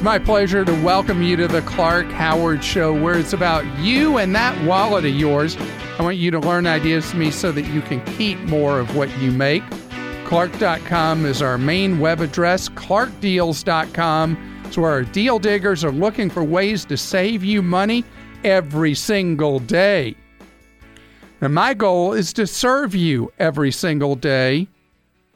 It's my pleasure to welcome you to the Clark Howard Show, where it's about you and that wallet of yours. I want you to learn ideas from me so that you can keep more of what you make. Clark.com is our main web address. ClarkDeals.com is where our deal diggers are looking for ways to save you money every single day. And my goal is to serve you every single day.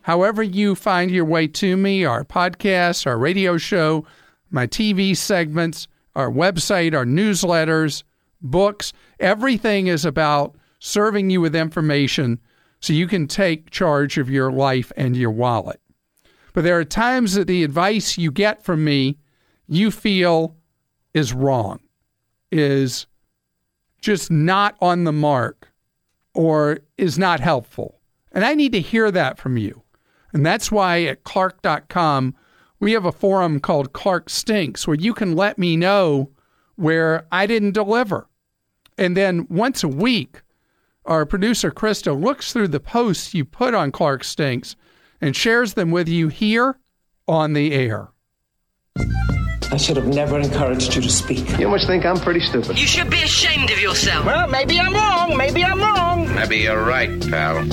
However, you find your way to me, our podcast, our radio show, my TV segments, our website, our newsletters, books, everything is about serving you with information so you can take charge of your life and your wallet. But there are times that the advice you get from me you feel is wrong, is just not on the mark, or is not helpful. And I need to hear that from you. And that's why at Clark.com, we have a forum called Clark Stinks where you can let me know where I didn't deliver. And then once a week, our producer Krista looks through the posts you put on Clark Stinks and shares them with you here on the air. I should have never encouraged you to speak. You must think I'm pretty stupid. You should be ashamed of yourself. Well, maybe I'm wrong. Maybe I'm wrong. Maybe you're right, pal.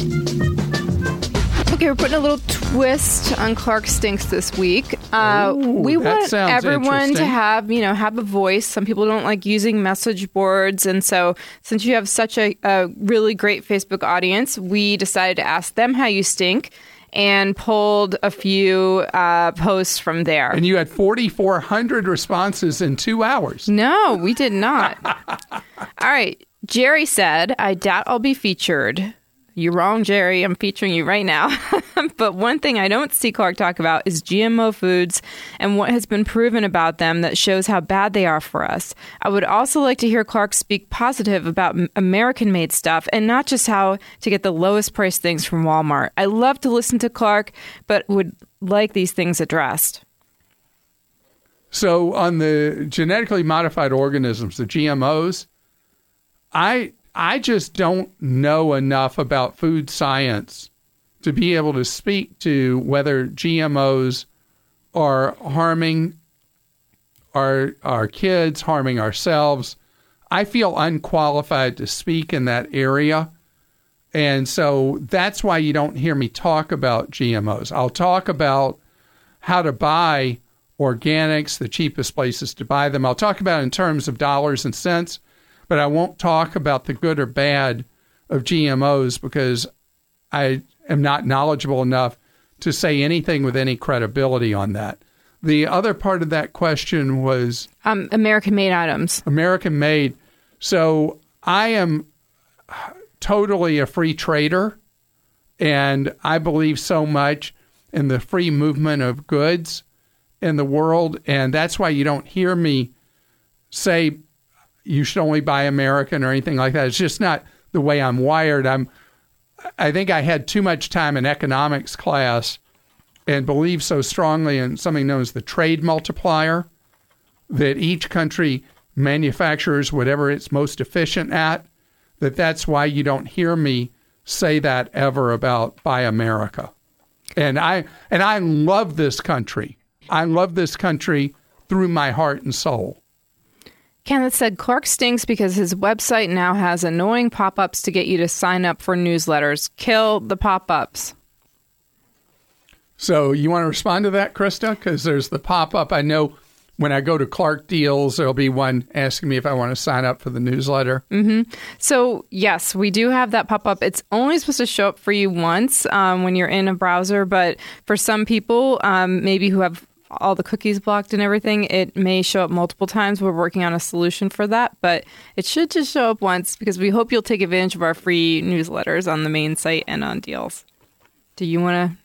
Okay, we're putting a little twist on Clark Stinks this week. Uh, Ooh, we want everyone to have, you know, have a voice. Some people don't like using message boards, and so since you have such a, a really great Facebook audience, we decided to ask them how you stink, and pulled a few uh, posts from there. And you had 4,400 responses in two hours. No, we did not. All right. Jerry said, I doubt I'll be featured. You're wrong, Jerry. I'm featuring you right now. but one thing I don't see Clark talk about is GMO foods and what has been proven about them that shows how bad they are for us. I would also like to hear Clark speak positive about American made stuff and not just how to get the lowest price things from Walmart. I love to listen to Clark, but would like these things addressed. So on the genetically modified organisms, the GMOs, I I just don't know enough about food science to be able to speak to whether GMOs are harming our our kids, harming ourselves. I feel unqualified to speak in that area. And so that's why you don't hear me talk about GMOs. I'll talk about how to buy organics, the cheapest places to buy them. I'll talk about in terms of dollars and cents, but I won't talk about the good or bad of GMOs because I am not knowledgeable enough to say anything with any credibility on that. The other part of that question was Um, American made items. American made. So I am totally a free trader, and I believe so much in the free movement of goods in the world, and that's why you don't hear me say you should only buy American or anything like that. It's just not the way I'm wired. I'm. I think I had too much time in economics class and believe so strongly in something known as the trade multiplier that each country manufactures whatever it's most efficient at that that's why you don't hear me say that ever about buy america and i and i love this country i love this country through my heart and soul Kenneth said Clark stinks because his website now has annoying pop ups to get you to sign up for newsletters. Kill the pop ups. so you want to respond to that krista because there's the pop-up i know when i go to clark deals there'll be one asking me if i want to sign up for the newsletter So, yes, we do have that pop up. It's only supposed to show up for you once um, when you're in a browser, but for some people, um, maybe who have all the cookies blocked and everything, it may show up multiple times. We're working on a solution for that, but it should just show up once because we hope you'll take advantage of our free newsletters on the main site and on deals. Do you want to?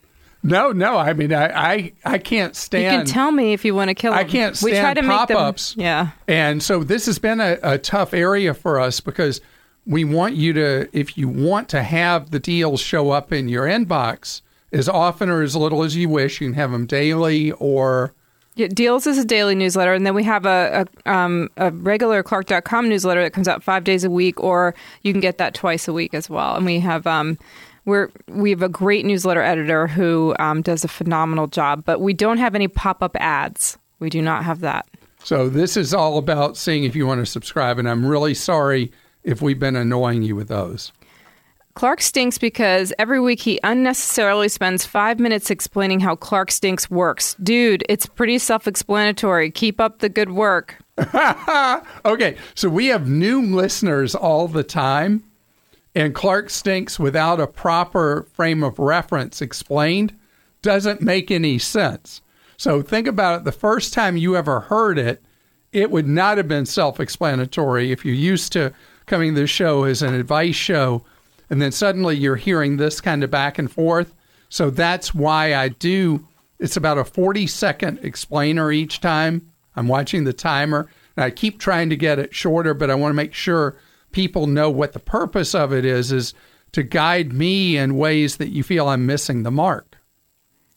no no i mean i i, I can't stand. You can tell me if you want to kill them. I can't we try stand to make them. pop-ups. Yeah. And so this has been a, a tough area for us because we want you to, if you want to have the deals show up in your inbox as often or as little as you wish, you can have them daily or Yeah, Deals is a daily newsletter, and then we have a a, um, a regular Clark.com newsletter that comes out five days a week, or you can get that twice a week as well. And we have um, we're we have a great newsletter editor who um, does a phenomenal job, but we don't have any pop up ads We do not have that. So this is all about seeing if you want to subscribe, and I'm really sorry if we've been annoying you with those. Clark stinks because every week he unnecessarily spends five minutes explaining how Clark stinks works. Dude, it's pretty self explanatory. Keep up the good work. Okay, so we have new listeners all the time, and Clark Stinks without a proper frame of reference explained doesn't make any sense. So think about it the first time you ever heard it, it would not have been self explanatory if you're used to coming to the show as an advice show, and then suddenly you're hearing this kind of back and forth. So that's why I do. It's about a 40 second explainer each time. I'm watching the timer and I keep trying to get it shorter, but I want to make sure people know what the purpose of it is is to guide me in ways that you feel I'm missing the mark.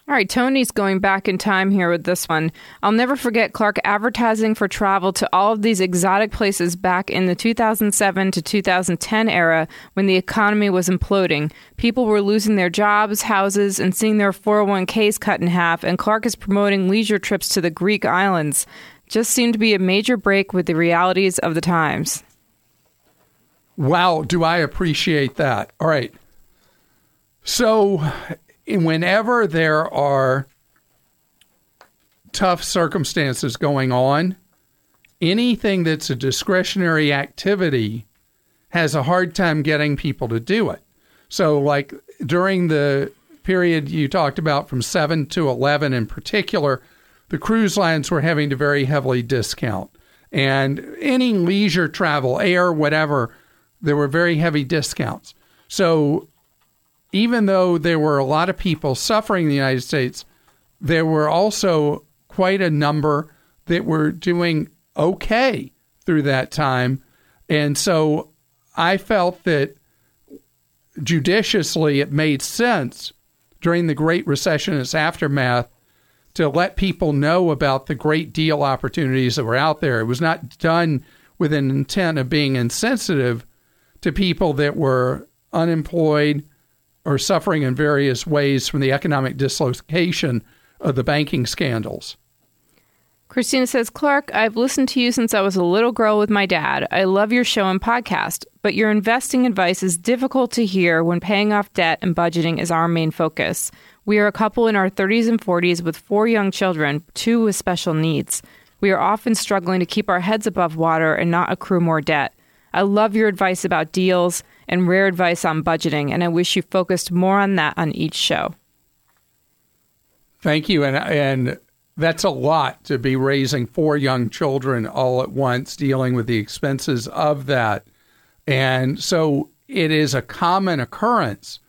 All right, Tony's going back in time here with this one. I'll never forget Clark advertising for travel to all of these exotic places back in the 2007 to 2010 era when the economy was imploding. People were losing their jobs, houses, and seeing their 401ks cut in half, and Clark is promoting leisure trips to the Greek islands. Just seemed to be a major break with the realities of the times. Wow, do I appreciate that. All right. So, whenever there are tough circumstances going on, anything that's a discretionary activity has a hard time getting people to do it. So, like during the period you talked about from 7 to 11 in particular, the cruise lines were having to very heavily discount. And any leisure travel, air, whatever, there were very heavy discounts. So even though there were a lot of people suffering in the United States, there were also quite a number that were doing okay through that time. And so I felt that judiciously it made sense during the Great Recession and its aftermath to let people know about the great deal opportunities that were out there. It was not done with an intent of being insensitive to people that were unemployed or suffering in various ways from the economic dislocation of the banking scandals. Christina says, Clark, I've listened to you since I was a little girl with my dad. I love your show and podcast, but your investing advice is difficult to hear when paying off debt and budgeting is our main focus. We are a couple in our 30s and 40s with four young children, two with special needs. We are often struggling to keep our heads above water and not accrue more debt. I love your advice about deals and rare advice on budgeting, and I wish you focused more on that on each show. Thank you. And, and that's a lot to be raising four young children all at once, dealing with the expenses of that. And so it is a common occurrence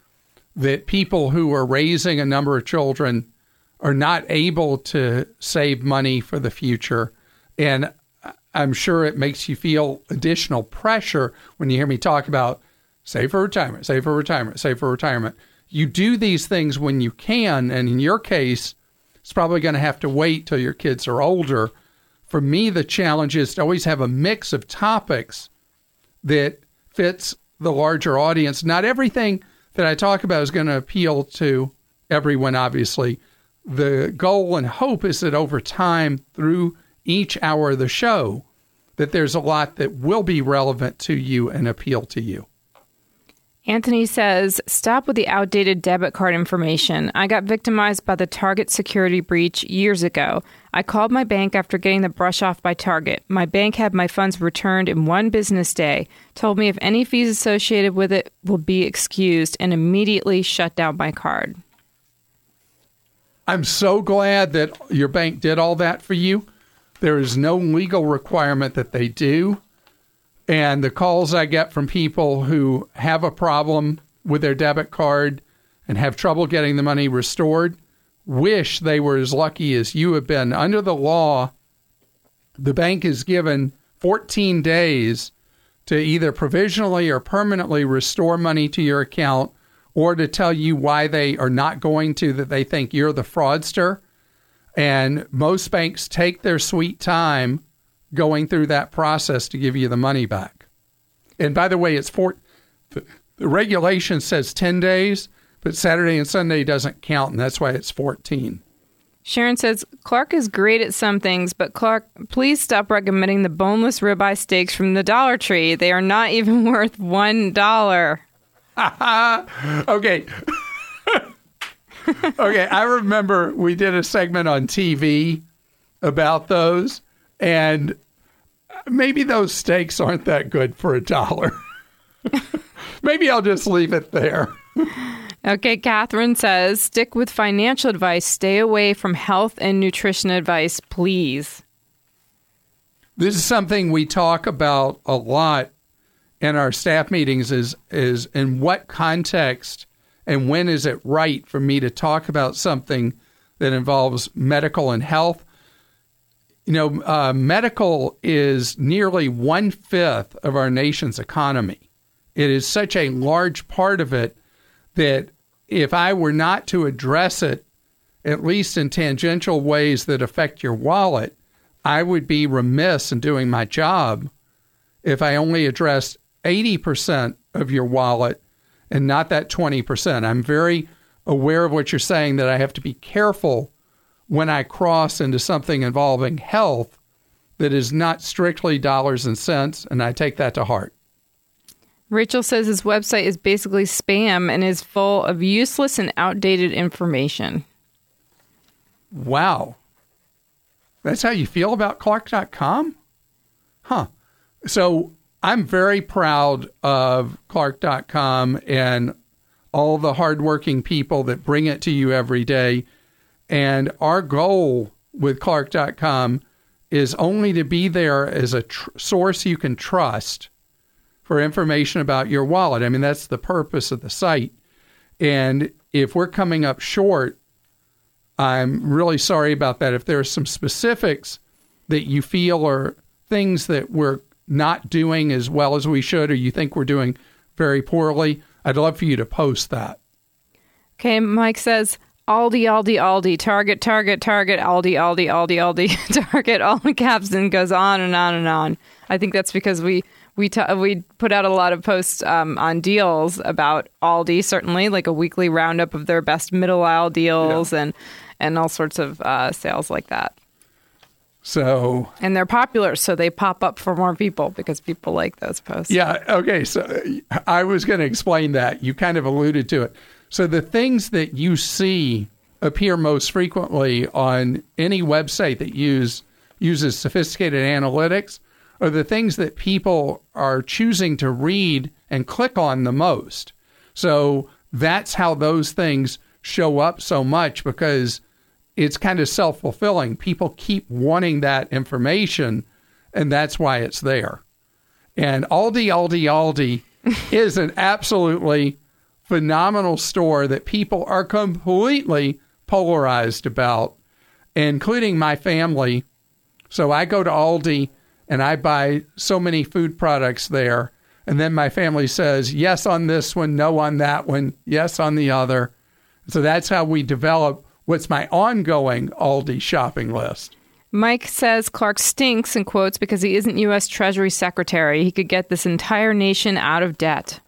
that people who are raising a number of children are not able to save money for the future. And I'm sure it makes you feel additional pressure when you hear me talk about save for retirement, save for retirement, save for retirement. You do these things when you can. And in your case, it's probably going to have to wait till your kids are older. For me, the challenge is to always have a mix of topics that fits the larger audience. Not everything that I talk about is going to appeal to everyone, obviously. The goal and hope is that over time, through each hour of the show, that there's a lot that will be relevant to you and appeal to you. Anthony says, Stop with the outdated debit card information. I got victimized by the Target security breach years ago. I called my bank after getting the brush off by Target. My bank had my funds returned in one business day, told me if any fees associated with it will be excused, and immediately shut down my card. I'm so glad that your bank did all that for you. There is no legal requirement that they do. And the calls I get from people who have a problem with their debit card and have trouble getting the money restored wish they were as lucky as you have been. Under the law, the bank is given 14 days to either provisionally or permanently restore money to your account or to tell you why they are not going to, that they think you're the fraudster. And most banks take their sweet time going through that process to give you the money back. And by the way, it's four. The, the regulation says ten days, but Saturday and Sunday doesn't count, and that's why it's fourteen. Sharon says Clark is great at some things, but Clark, please stop recommending the boneless ribeye steaks from the Dollar Tree. They are not even worth one dollar. Okay. okay, I remember we did a segment on TV about those, and maybe those steaks aren't that good for a dollar. maybe I'll just leave it there. Okay, Catherine says stick with financial advice. Stay away from health and nutrition advice, please. This is something we talk about a lot in our staff meetings is is in what context and when is it right for me to talk about something that involves medical and health you know uh, medical is nearly one fifth of our nation's economy it is such a large part of it that if i were not to address it at least in tangential ways that affect your wallet i would be remiss in doing my job if I only addressed 80% of your wallet and not that 20%. I'm very aware of what you're saying that I have to be careful when I cross into something involving health that is not strictly dollars and cents, and I take that to heart. Rachel says his website is basically spam and is full of useless and outdated information. Wow. That's how you feel about Clark.com? Huh. So I'm very proud of Clark.com and all the hardworking people that bring it to you every day. And our goal with Clark.com is only to be there as a tr- source you can trust for information about your wallet. I mean, that's the purpose of the site. And if we're coming up short, I'm really sorry about that. If there are some specifics that you feel are things that we're not doing as well as we should, or you think we're doing very poorly, I'd love for you to post that. Okay, Mike says Aldi, Aldi, Aldi, Target, Target, Target, Aldi, Aldi, Aldi, Aldi, Target, all in caps, and goes on and on and on. I think that's because we we t- we put out a lot of posts um, on deals about Aldi, certainly like a weekly roundup of their best middle aisle deals and and all sorts of uh, sales like that. So, And they're popular, so they pop up for more people because people like those posts. yeah, okay. So I was going to explain that. You kind of alluded to it. So the things that you see appear most frequently on any website that use uses sophisticated analytics are the things that people are choosing to read and click on the most. So that's how those things show up so much because it's kind of self fulfilling. People keep wanting that information, and that's why it's there. And Aldi, Aldi, Aldi is an absolutely phenomenal store that people are completely polarized about, including my family. So I go to Aldi and I buy so many food products there. And then my family says, yes on this one, no on that one, yes on the other. So that's how we develop what's my ongoing Aldi shopping list. Mike says Clark stinks in quotes because he isn't U.S. Treasury Secretary. He could get this entire nation out of debt.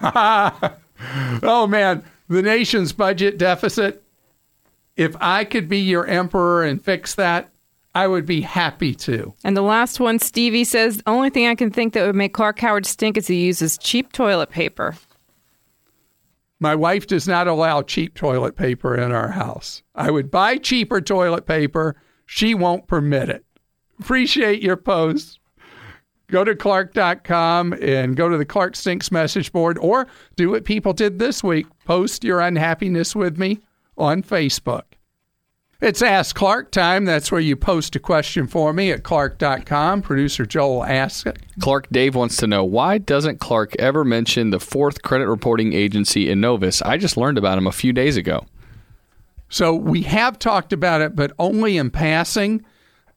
Oh man, the nation's budget deficit. If I could be your emperor and fix that, I would be happy to. And the last one, Stevie says, the only thing I can think that would make Clark Howard stink is he uses cheap toilet paper. My wife does not allow cheap toilet paper in our house. I would buy cheaper toilet paper. She won't permit it. Appreciate your post. Go to Clark.com and go to the Clark Stinks message board or do what people did this week post your unhappiness with me on Facebook. It's Ask Clark time. That's where you post a question for me at Clark.com. Producer Joel asks it. Clark Dave wants to know why doesn't Clark ever mention the fourth credit reporting agency Innovis? I just learned about him a few days ago. So we have talked about it, but only in passing.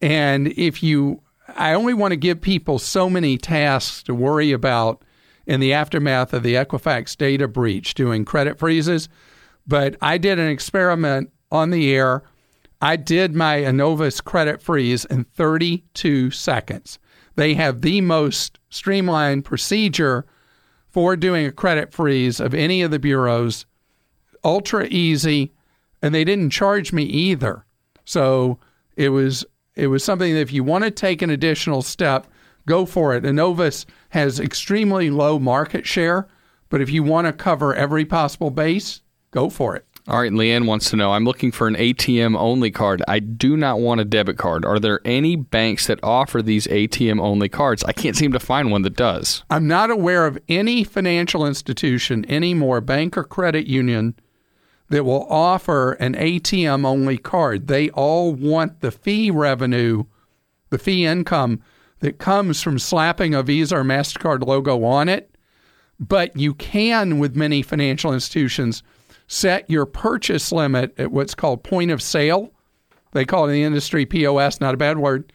And if you, I only want to give people so many tasks to worry about in the aftermath of the Equifax data breach doing credit freezes. But I did an experiment on the air. I did my Innovis credit freeze in 32 seconds. They have the most streamlined procedure for doing a credit freeze of any of the bureaus, ultra easy, and they didn't charge me either. So it was it was something that if you want to take an additional step, go for it. Innovis has extremely low market share, but if you want to cover every possible base, go for it. All right, Leanne wants to know I'm looking for an ATM only card. I do not want a debit card. Are there any banks that offer these ATM only cards? I can't seem to find one that does. I'm not aware of any financial institution anymore, bank or credit union, that will offer an ATM only card. They all want the fee revenue, the fee income that comes from slapping a Visa or MasterCard logo on it. But you can, with many financial institutions, set your purchase limit at what's called point of sale. They call it in the industry POS, not a bad word.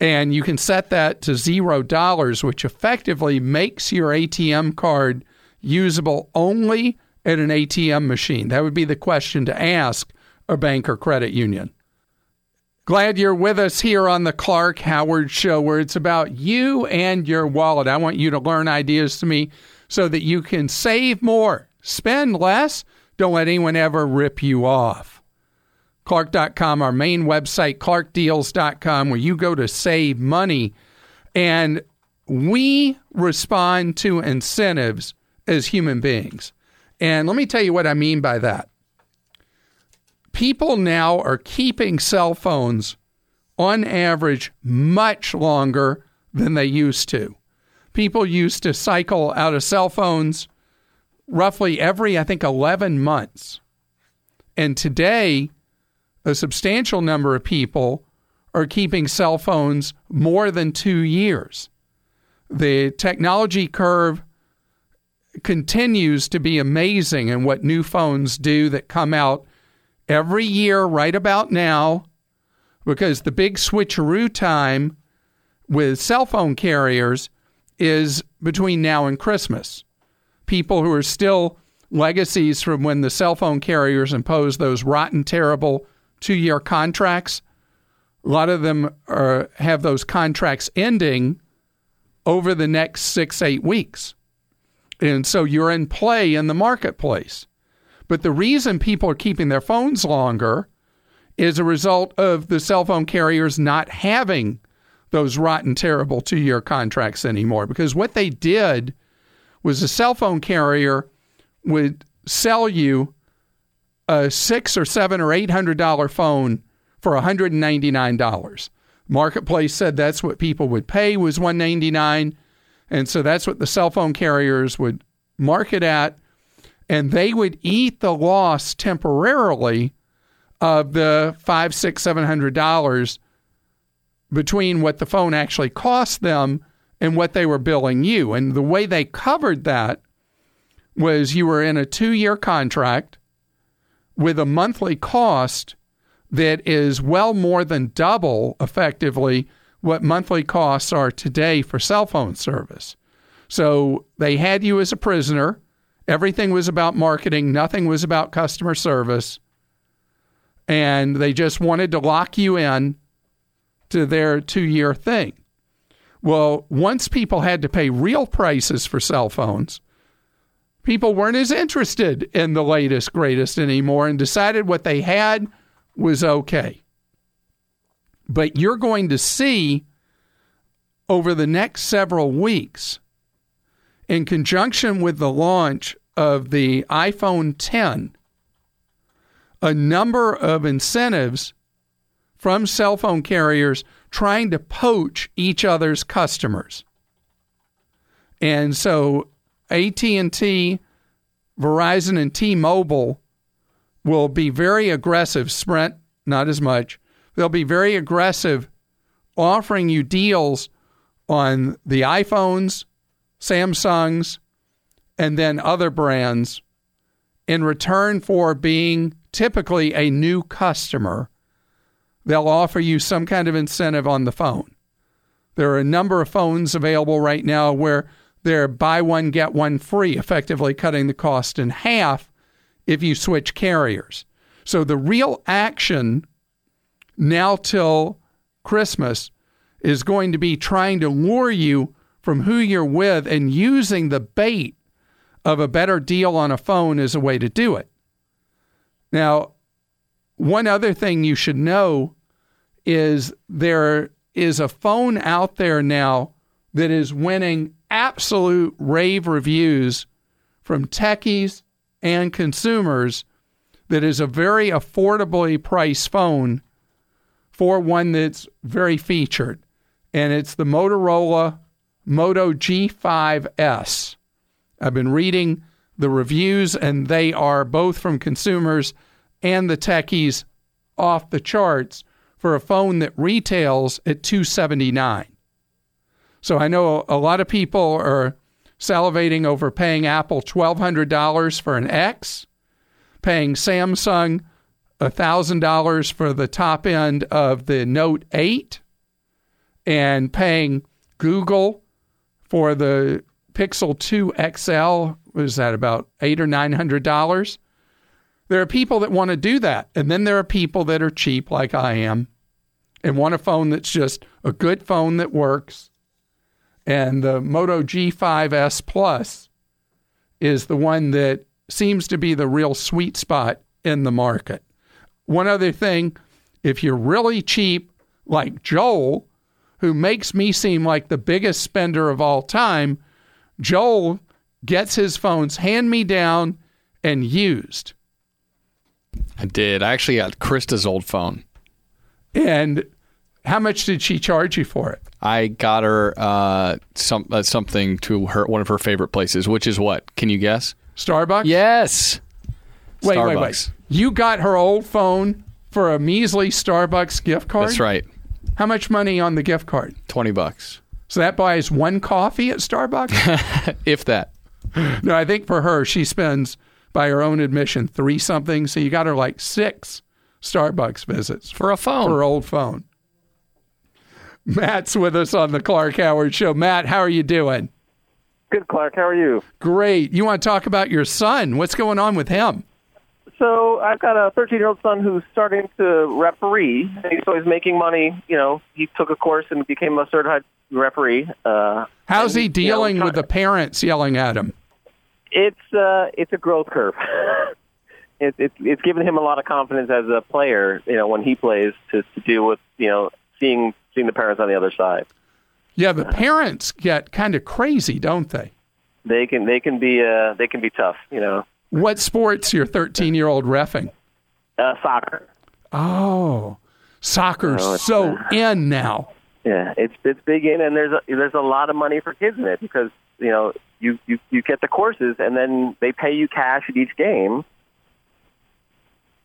And you can set that to zero dollars, which effectively makes your ATM card usable only at an ATM machine. That would be the question to ask a bank or credit union. Glad you're with us here on the Clark Howard Show, where it's about you and your wallet. I want you to learn ideas to me so that you can save more, spend less. Don't let anyone ever rip you off. Clark.com, our main website, clarkdeals.com, where you go to save money. And we respond to incentives as human beings. And let me tell you what I mean by that. People now are keeping cell phones on average much longer than they used to. People used to cycle out of cell phones roughly every, I think, 11 months. And today, a substantial number of people are keeping cell phones more than two years. The technology curve continues to be amazing in what new phones do that come out every year right about now because the big switcheroo time with cell phone carriers is between now and Christmas. People who are still legacies from when the cell phone carriers imposed those rotten, terrible two year contracts, a lot of them are, have those contracts ending over the next six, eight weeks. And so you're in play in the marketplace. But the reason people are keeping their phones longer is a result of the cell phone carriers not having those rotten, terrible two year contracts anymore. Because what they did was a cell phone carrier would sell you a six or seven or eight hundred dollar phone for $199. Marketplace said that's what people would pay was 199 and so that's what the cell phone carriers would market at. And they would eat the loss temporarily of the five, six, seven hundred dollars between what the phone actually cost them and what they were billing you. And the way they covered that was you were in a two year contract with a monthly cost that is well more than double effectively what monthly costs are today for cell phone service. So they had you as a prisoner. Everything was about marketing, nothing was about customer service. And they just wanted to lock you in to their two year thing. Well, once people had to pay real prices for cell phones, people weren't as interested in the latest, greatest anymore and decided what they had was okay. But you're going to see over the next several weeks, in conjunction with the launch of the iPhone 10, a number of incentives from cell phone carriers trying to poach each other's customers. And so AT&T, Verizon and T-Mobile will be very aggressive, Sprint not as much, they'll be very aggressive offering you deals on the iPhones, Samsungs, and then other brands in return for being typically a new customer. They'll offer you some kind of incentive on the phone. There are a number of phones available right now where they're buy one, get one free, effectively cutting the cost in half if you switch carriers. So the real action now till Christmas is going to be trying to lure you from who you're with and using the bait of a better deal on a phone as a way to do it. Now, one other thing you should know is there is a phone out there now that is winning absolute rave reviews from techies and consumers that is a very affordably priced phone for one that's very featured. And it's the Motorola Moto G5S. I've been reading the reviews, and they are both from consumers and the techies off the charts for a phone that retails at 279 so i know a lot of people are salivating over paying apple $1200 for an x paying samsung $1000 for the top end of the note 8 and paying google for the pixel 2 xl was that about eight or nine hundred dollars there are people that want to do that. And then there are people that are cheap, like I am, and want a phone that's just a good phone that works. And the Moto G5S Plus is the one that seems to be the real sweet spot in the market. One other thing if you're really cheap, like Joel, who makes me seem like the biggest spender of all time, Joel gets his phones hand me down and used. I did. I actually got Krista's old phone. And how much did she charge you for it? I got her uh, some uh, something to her one of her favorite places, which is what? Can you guess? Starbucks? Yes. Wait, Starbucks. wait, wait. You got her old phone for a measly Starbucks gift card? That's right. How much money on the gift card? Twenty bucks, So that buys one coffee at Starbucks? if that. no, I think for her, she spends, by her own admission, three something. So you got her like six Starbucks visits For a phone. for her old phone. Matt's with us on the Clark Howard Show. Matt, how are you doing? Good, Clark. How are you? Great. You want to talk about your son? What's going on with him? So I've got a 13-year-old son who's starting to referee. and So he's making money. You know, he took a course and became a certified referee. Uh, How's and, he you know, dealing with the parents yelling at him? It's uh, it's a growth curve. it, it, it's given him a lot of confidence as a player. You know, when he plays to, to deal with you know seeing seeing the parents on the other side. Yeah, the parents get kind of crazy, don't they? They can they can be uh, they can be tough. You know, What sports your 13 year old refing? uh, soccer. Oh, soccer's Oh, so in now. Yeah, it's it's big in, and there's a, there's a lot of money for kids in it because you know you, you you get the courses, and then they pay you cash at each game,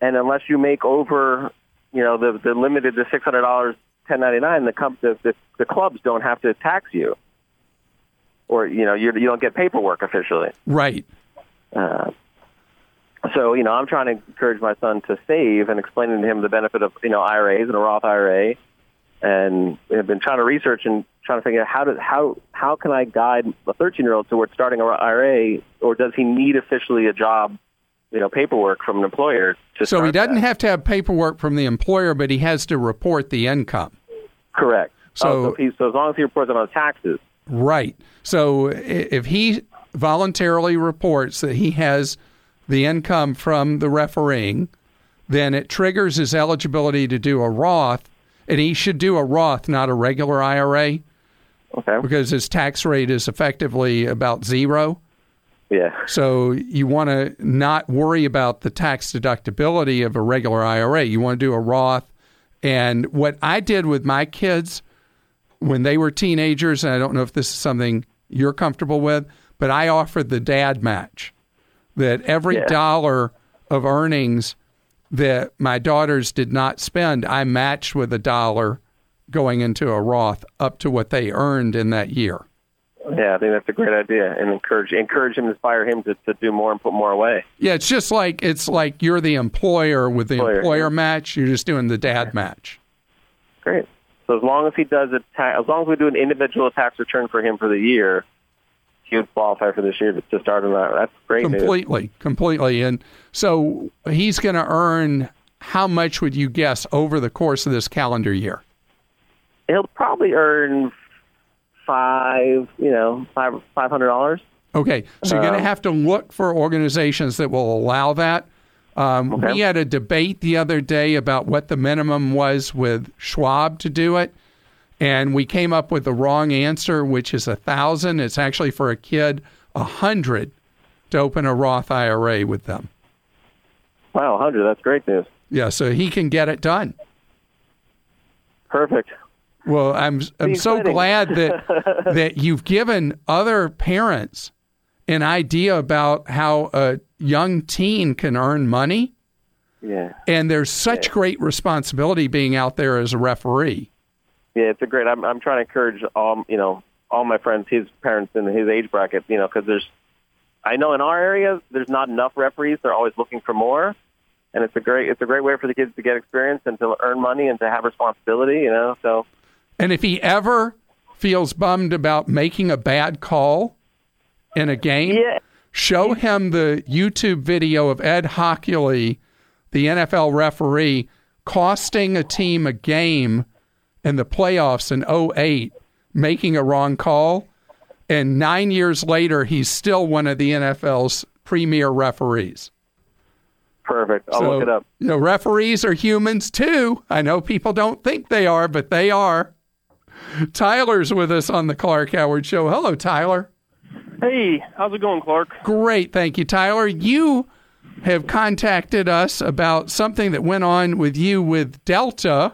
and unless you make over you know the the limited to six hundred dollars ten ninety nine, the, com- the the the clubs don't have to tax you, or you know you you don't get paperwork officially. Right. Uh, so you know, I'm trying to encourage my son to save and explaining to him the benefit of you know IRAs and a Roth IRA, and I've been trying to research and trying to figure out how to how how can I guide a 13 year old towards starting a IRA, or does he need officially a job, you know, paperwork from an employer to So he doesn't that? have to have paperwork from the employer, but he has to report the income. correct. So- Oh, so, he, so as long as he reports on taxes, Right. So if he voluntarily reports that he has the income from the refereeing, then it triggers his eligibility to do a Roth, and he should do a Roth, not a regular IRA, okay, because his tax rate is effectively about zero. yeah, So you want to not worry about the tax deductibility of a regular IRA. You want to do a Roth. And what I did with my kids when they were teenagers, and I don't know if this is something you're comfortable with, but I offered the dad match that every Yeah. dollar of earnings that my daughters did not spend, I matched with a dollar going into a Roth up to what they earned in that year. yeah. I think that's a great idea, and encourage encourage him, inspire him to, to do more and put more away. Yeah, it's just like it's like you're the employer with the Employer, employer match. You're just doing the dad match. Great. So as long as he does a ta- as long as we do an individual tax return for him for the year, he would qualify for this year to- start on that. That's great news. Completely, completely. And so he's going to earn how much would you guess over the course of this calendar year? He'll probably earn five, you know, five five hundred dollars. Okay, so you're going to Um, have to look for organizations that will allow that. Um, Okay. We had a debate the other day about what the minimum was with Schwab to do it, and we came up with the wrong answer, which is a thousand. It's actually for a kid a hundred to open a Roth IRA with them. Wow, 100. That's great news. Yeah, so he can get it done. Perfect. Well, I'm I'm so glad that that you've given other parents an idea about how a young teen can earn money, Yeah. and there's such great responsibility being out there as a referee. Yeah, it's a great. I'm I'm trying to encourage all you know all my friends, his parents in his age bracket, you know, because there's. I know in our area there's not enough referees. They're always looking for more, and it's a great it's a great way for the kids to get experience and to earn money and to have responsibility. You know, so And if he ever feels bummed about making a bad call in a game, yeah, show him the YouTube video of Ed Hochuli, the NFL referee, costing a team a game in the playoffs in 08, making a wrong call. And nine years later, he's still one of the NFL's premier referees. perfect. I'll So, look it up. You know, referees are humans too. I know people don't think they are, but they are. Tyler's with us on the Clark Howard Show. Hello, Tyler. Hey, how's it going, Clark? Great. Thank you, Tyler. You have contacted us about something that went on with you with Delta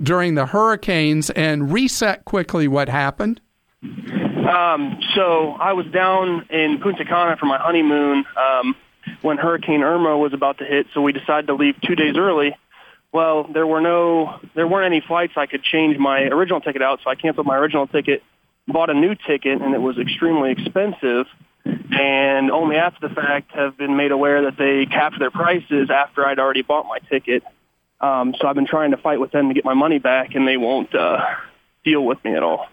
during the hurricanes and reset quickly what happened. Um, so I was down in Punta Cana for my honeymoon um, when Hurricane Irma was about to hit, so we decided to leave two days early. Well, there were no, there weren't any flights I could change my original ticket out, so I canceled my original ticket, bought a new ticket, and it was extremely expensive. And only after the fact have been made aware that they capped their prices after I'd already bought my ticket. Um, so I've been trying to fight with them to get my money back, and they won't uh, deal with me at all.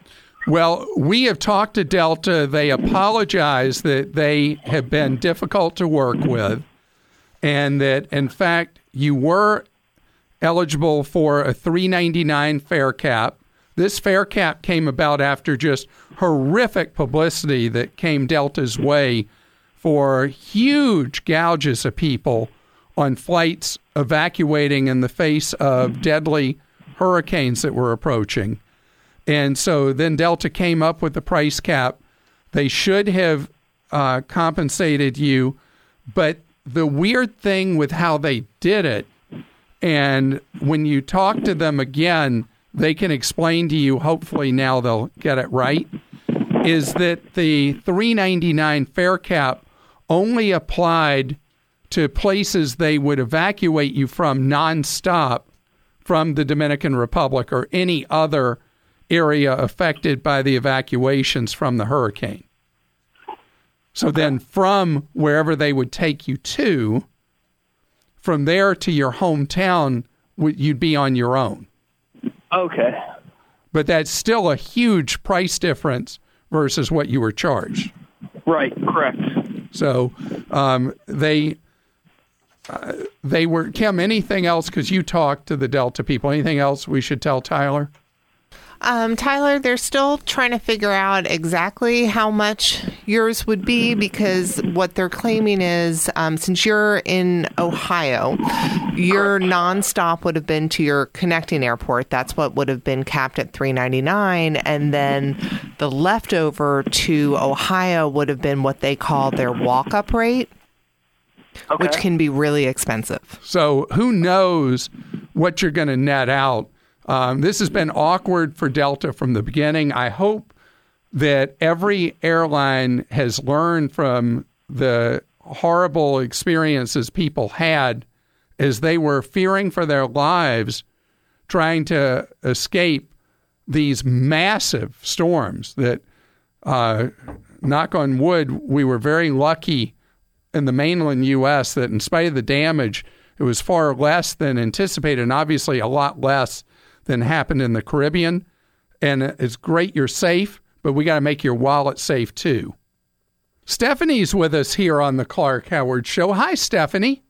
Well, we have talked to Delta. They apologize that they have been difficult to work with and that in fact you were eligible for a 399 fare cap. This fare cap came about after just horrific publicity that came Delta's way for huge gouges of people on flights evacuating in the face of deadly hurricanes that were approaching. And so then Delta came up with the price cap. They should have uh, compensated you, but the weird thing with how they did it, and when you talk to them again, they can explain to you. Hopefully now they'll get it right. Is that the 399 fare cap only applied to places they would evacuate you from nonstop from the Dominican Republic or any other area affected by the evacuations from the hurricane. So then, from wherever they would take you to, from there to your hometown, you'd be on your own. Okay. But that's still a huge price difference versus what you were charged. Right. Correct. So um, they they were Kim. Anything else? Because you talked to the Delta people. Anything else we should tell Tyler? Um, Tyler, they're still trying to figure out exactly how much yours would be because what they're claiming is um, since you're in Ohio, your nonstop would have been to your connecting airport. That's what would have been capped at three ninety nine, and then the leftover to Ohio would have been what they call their walk up rate, Okay. which can be really expensive. So who knows what you're going to net out? Um, this has been awkward for Delta from the beginning. I hope that every airline has learned from the horrible experiences people had as they were fearing for their lives trying to escape these massive storms that, uh, knock on wood, we were very lucky in the mainland U.S. that, in spite of the damage, it was far less than anticipated, and obviously a lot less than happened in the Caribbean. And it's great you're safe, but we got to make your wallet safe too. Stephanie's with us here on the Clark Howard Show. Hi, Stephanie.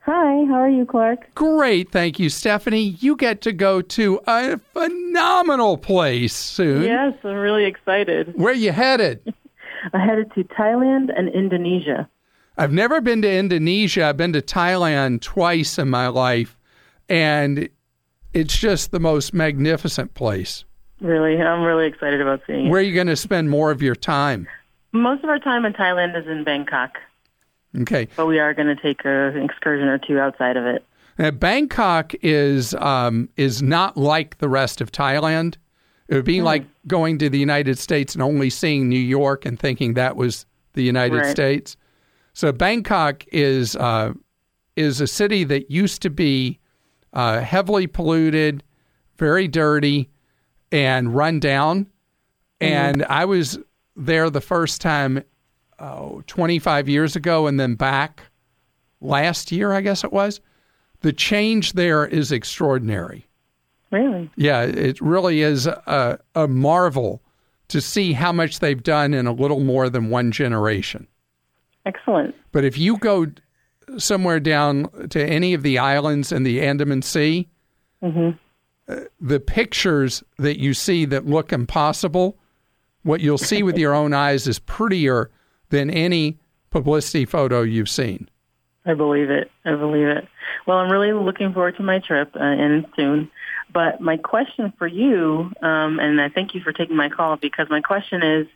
Hi, how are you, Clark? Great, thank you, Stephanie. You get to go to a phenomenal place soon. Yes, I'm really excited. Where are you headed? I headed to Thailand and Indonesia. I've never been to Indonesia. I've been to Thailand twice in my life, and it's just the most magnificent place. Really, I'm really excited about seeing it. Where are you going to spend more of your time? Most of our time in Thailand is in Bangkok, Okay. but we are going to take a, an excursion or two outside of it. Now, Bangkok is um, is not like the rest of Thailand. It would be like going to the United States and only seeing New York and thinking that was the United Right. States. So Bangkok is uh, is a city that used to be uh, heavily polluted, very dirty, and run down. And I was there the first time, oh, 25 years ago, and then back last year, I guess it was. The change there is extraordinary. Really? Yeah, it really is a, a marvel to see how much they've done in a little more than one generation. Excellent. But if you go somewhere down to any of the islands in the Andaman Sea, uh, the pictures that you see that look impossible, what you'll see with your own eyes is prettier than any publicity photo you've seen. I believe it. I believe it. Well, I'm really looking forward to my trip uh, and soon. But my question for you, um, and I thank you for taking my call because my question is,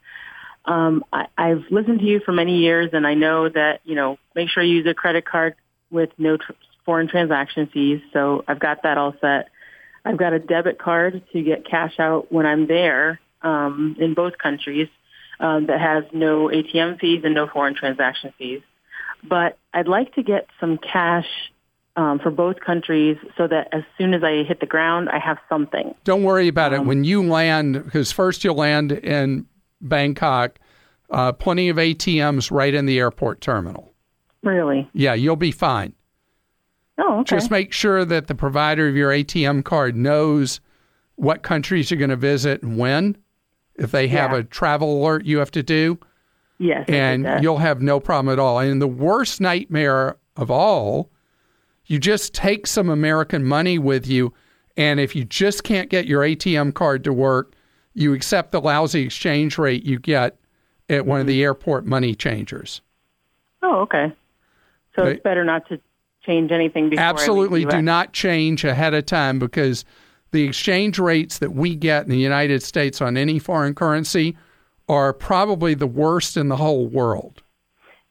um, I, I've listened to you for many years, and I know that you know make sure you use a credit card with no tr- foreign transaction fees. So I've got that all set. I've got a debit card to get cash out when I'm there um, in both countries um, that has no ATM fees and no foreign transaction fees but I'd like to get some cash um, for both countries so that as soon as I hit the ground, I have something. Don't worry about it. When you land, because first you'll land in Bangkok, uh, plenty of ATMs right in the airport terminal. Really? Yeah, you'll be fine. Oh, okay. Just make sure that the provider of your ATM card knows what countries you're going to visit and when. If they have Yeah. a travel alert you have to do, yes. And you'll have no problem at all. And the worst nightmare of all, you just take some American money with you, and if you just can't get your ATM card to work, you accept the lousy exchange rate you get at one of the mm-hmm. airport money changers. oh, okay. So Right. it's better not to change anything before. Absolutely do not change ahead of time because the exchange rates that we get in the United States on any foreign currency are probably the worst in the whole world.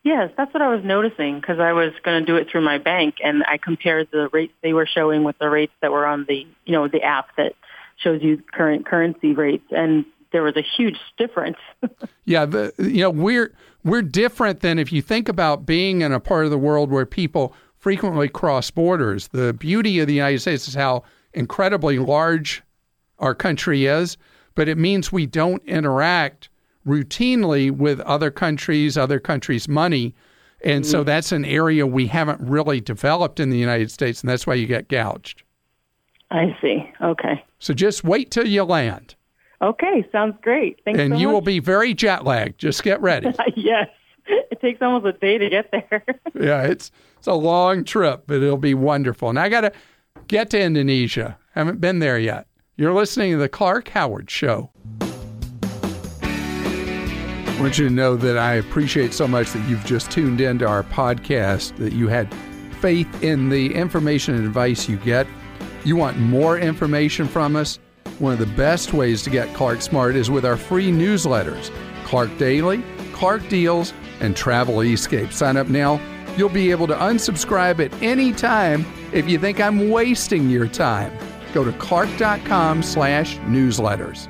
Yes, that's what I was noticing because I was going to do it through my bank, and I compared the rates they were showing with the rates that were on the you know the app that shows you current currency rates, and there was a huge difference. Yeah, the, you know we're we're different than if you think about being in a part of the world where people frequently cross borders. The beauty of the United States is how incredibly large our country is, but it means we don't interact routinely with other countries, other countries' money. And so mm-hmm. that's an area we haven't really developed in the United States, and that's why you get gouged. I see. Okay. So just wait till you land, Okay, sounds great. Thanks and so you much. will be very jet lagged. Just get ready. yes, it takes almost a day to get there. yeah, it's it's a long trip, but it'll be wonderful. And I got to get to Indonesia. I Haven't been there yet. You're listening to the Clark Howard Show. I want you to know that I appreciate so much that you've just tuned into our podcast, that you had faith in the information and advice you get. You want more information from us? One of the best ways to get Clark Smart is with our free newsletters Clark Daily, Clark Deals, and Travel Escape. Sign up now. You'll be able to unsubscribe at any time if you think I'm wasting your time. Go to clark.com slash newsletters.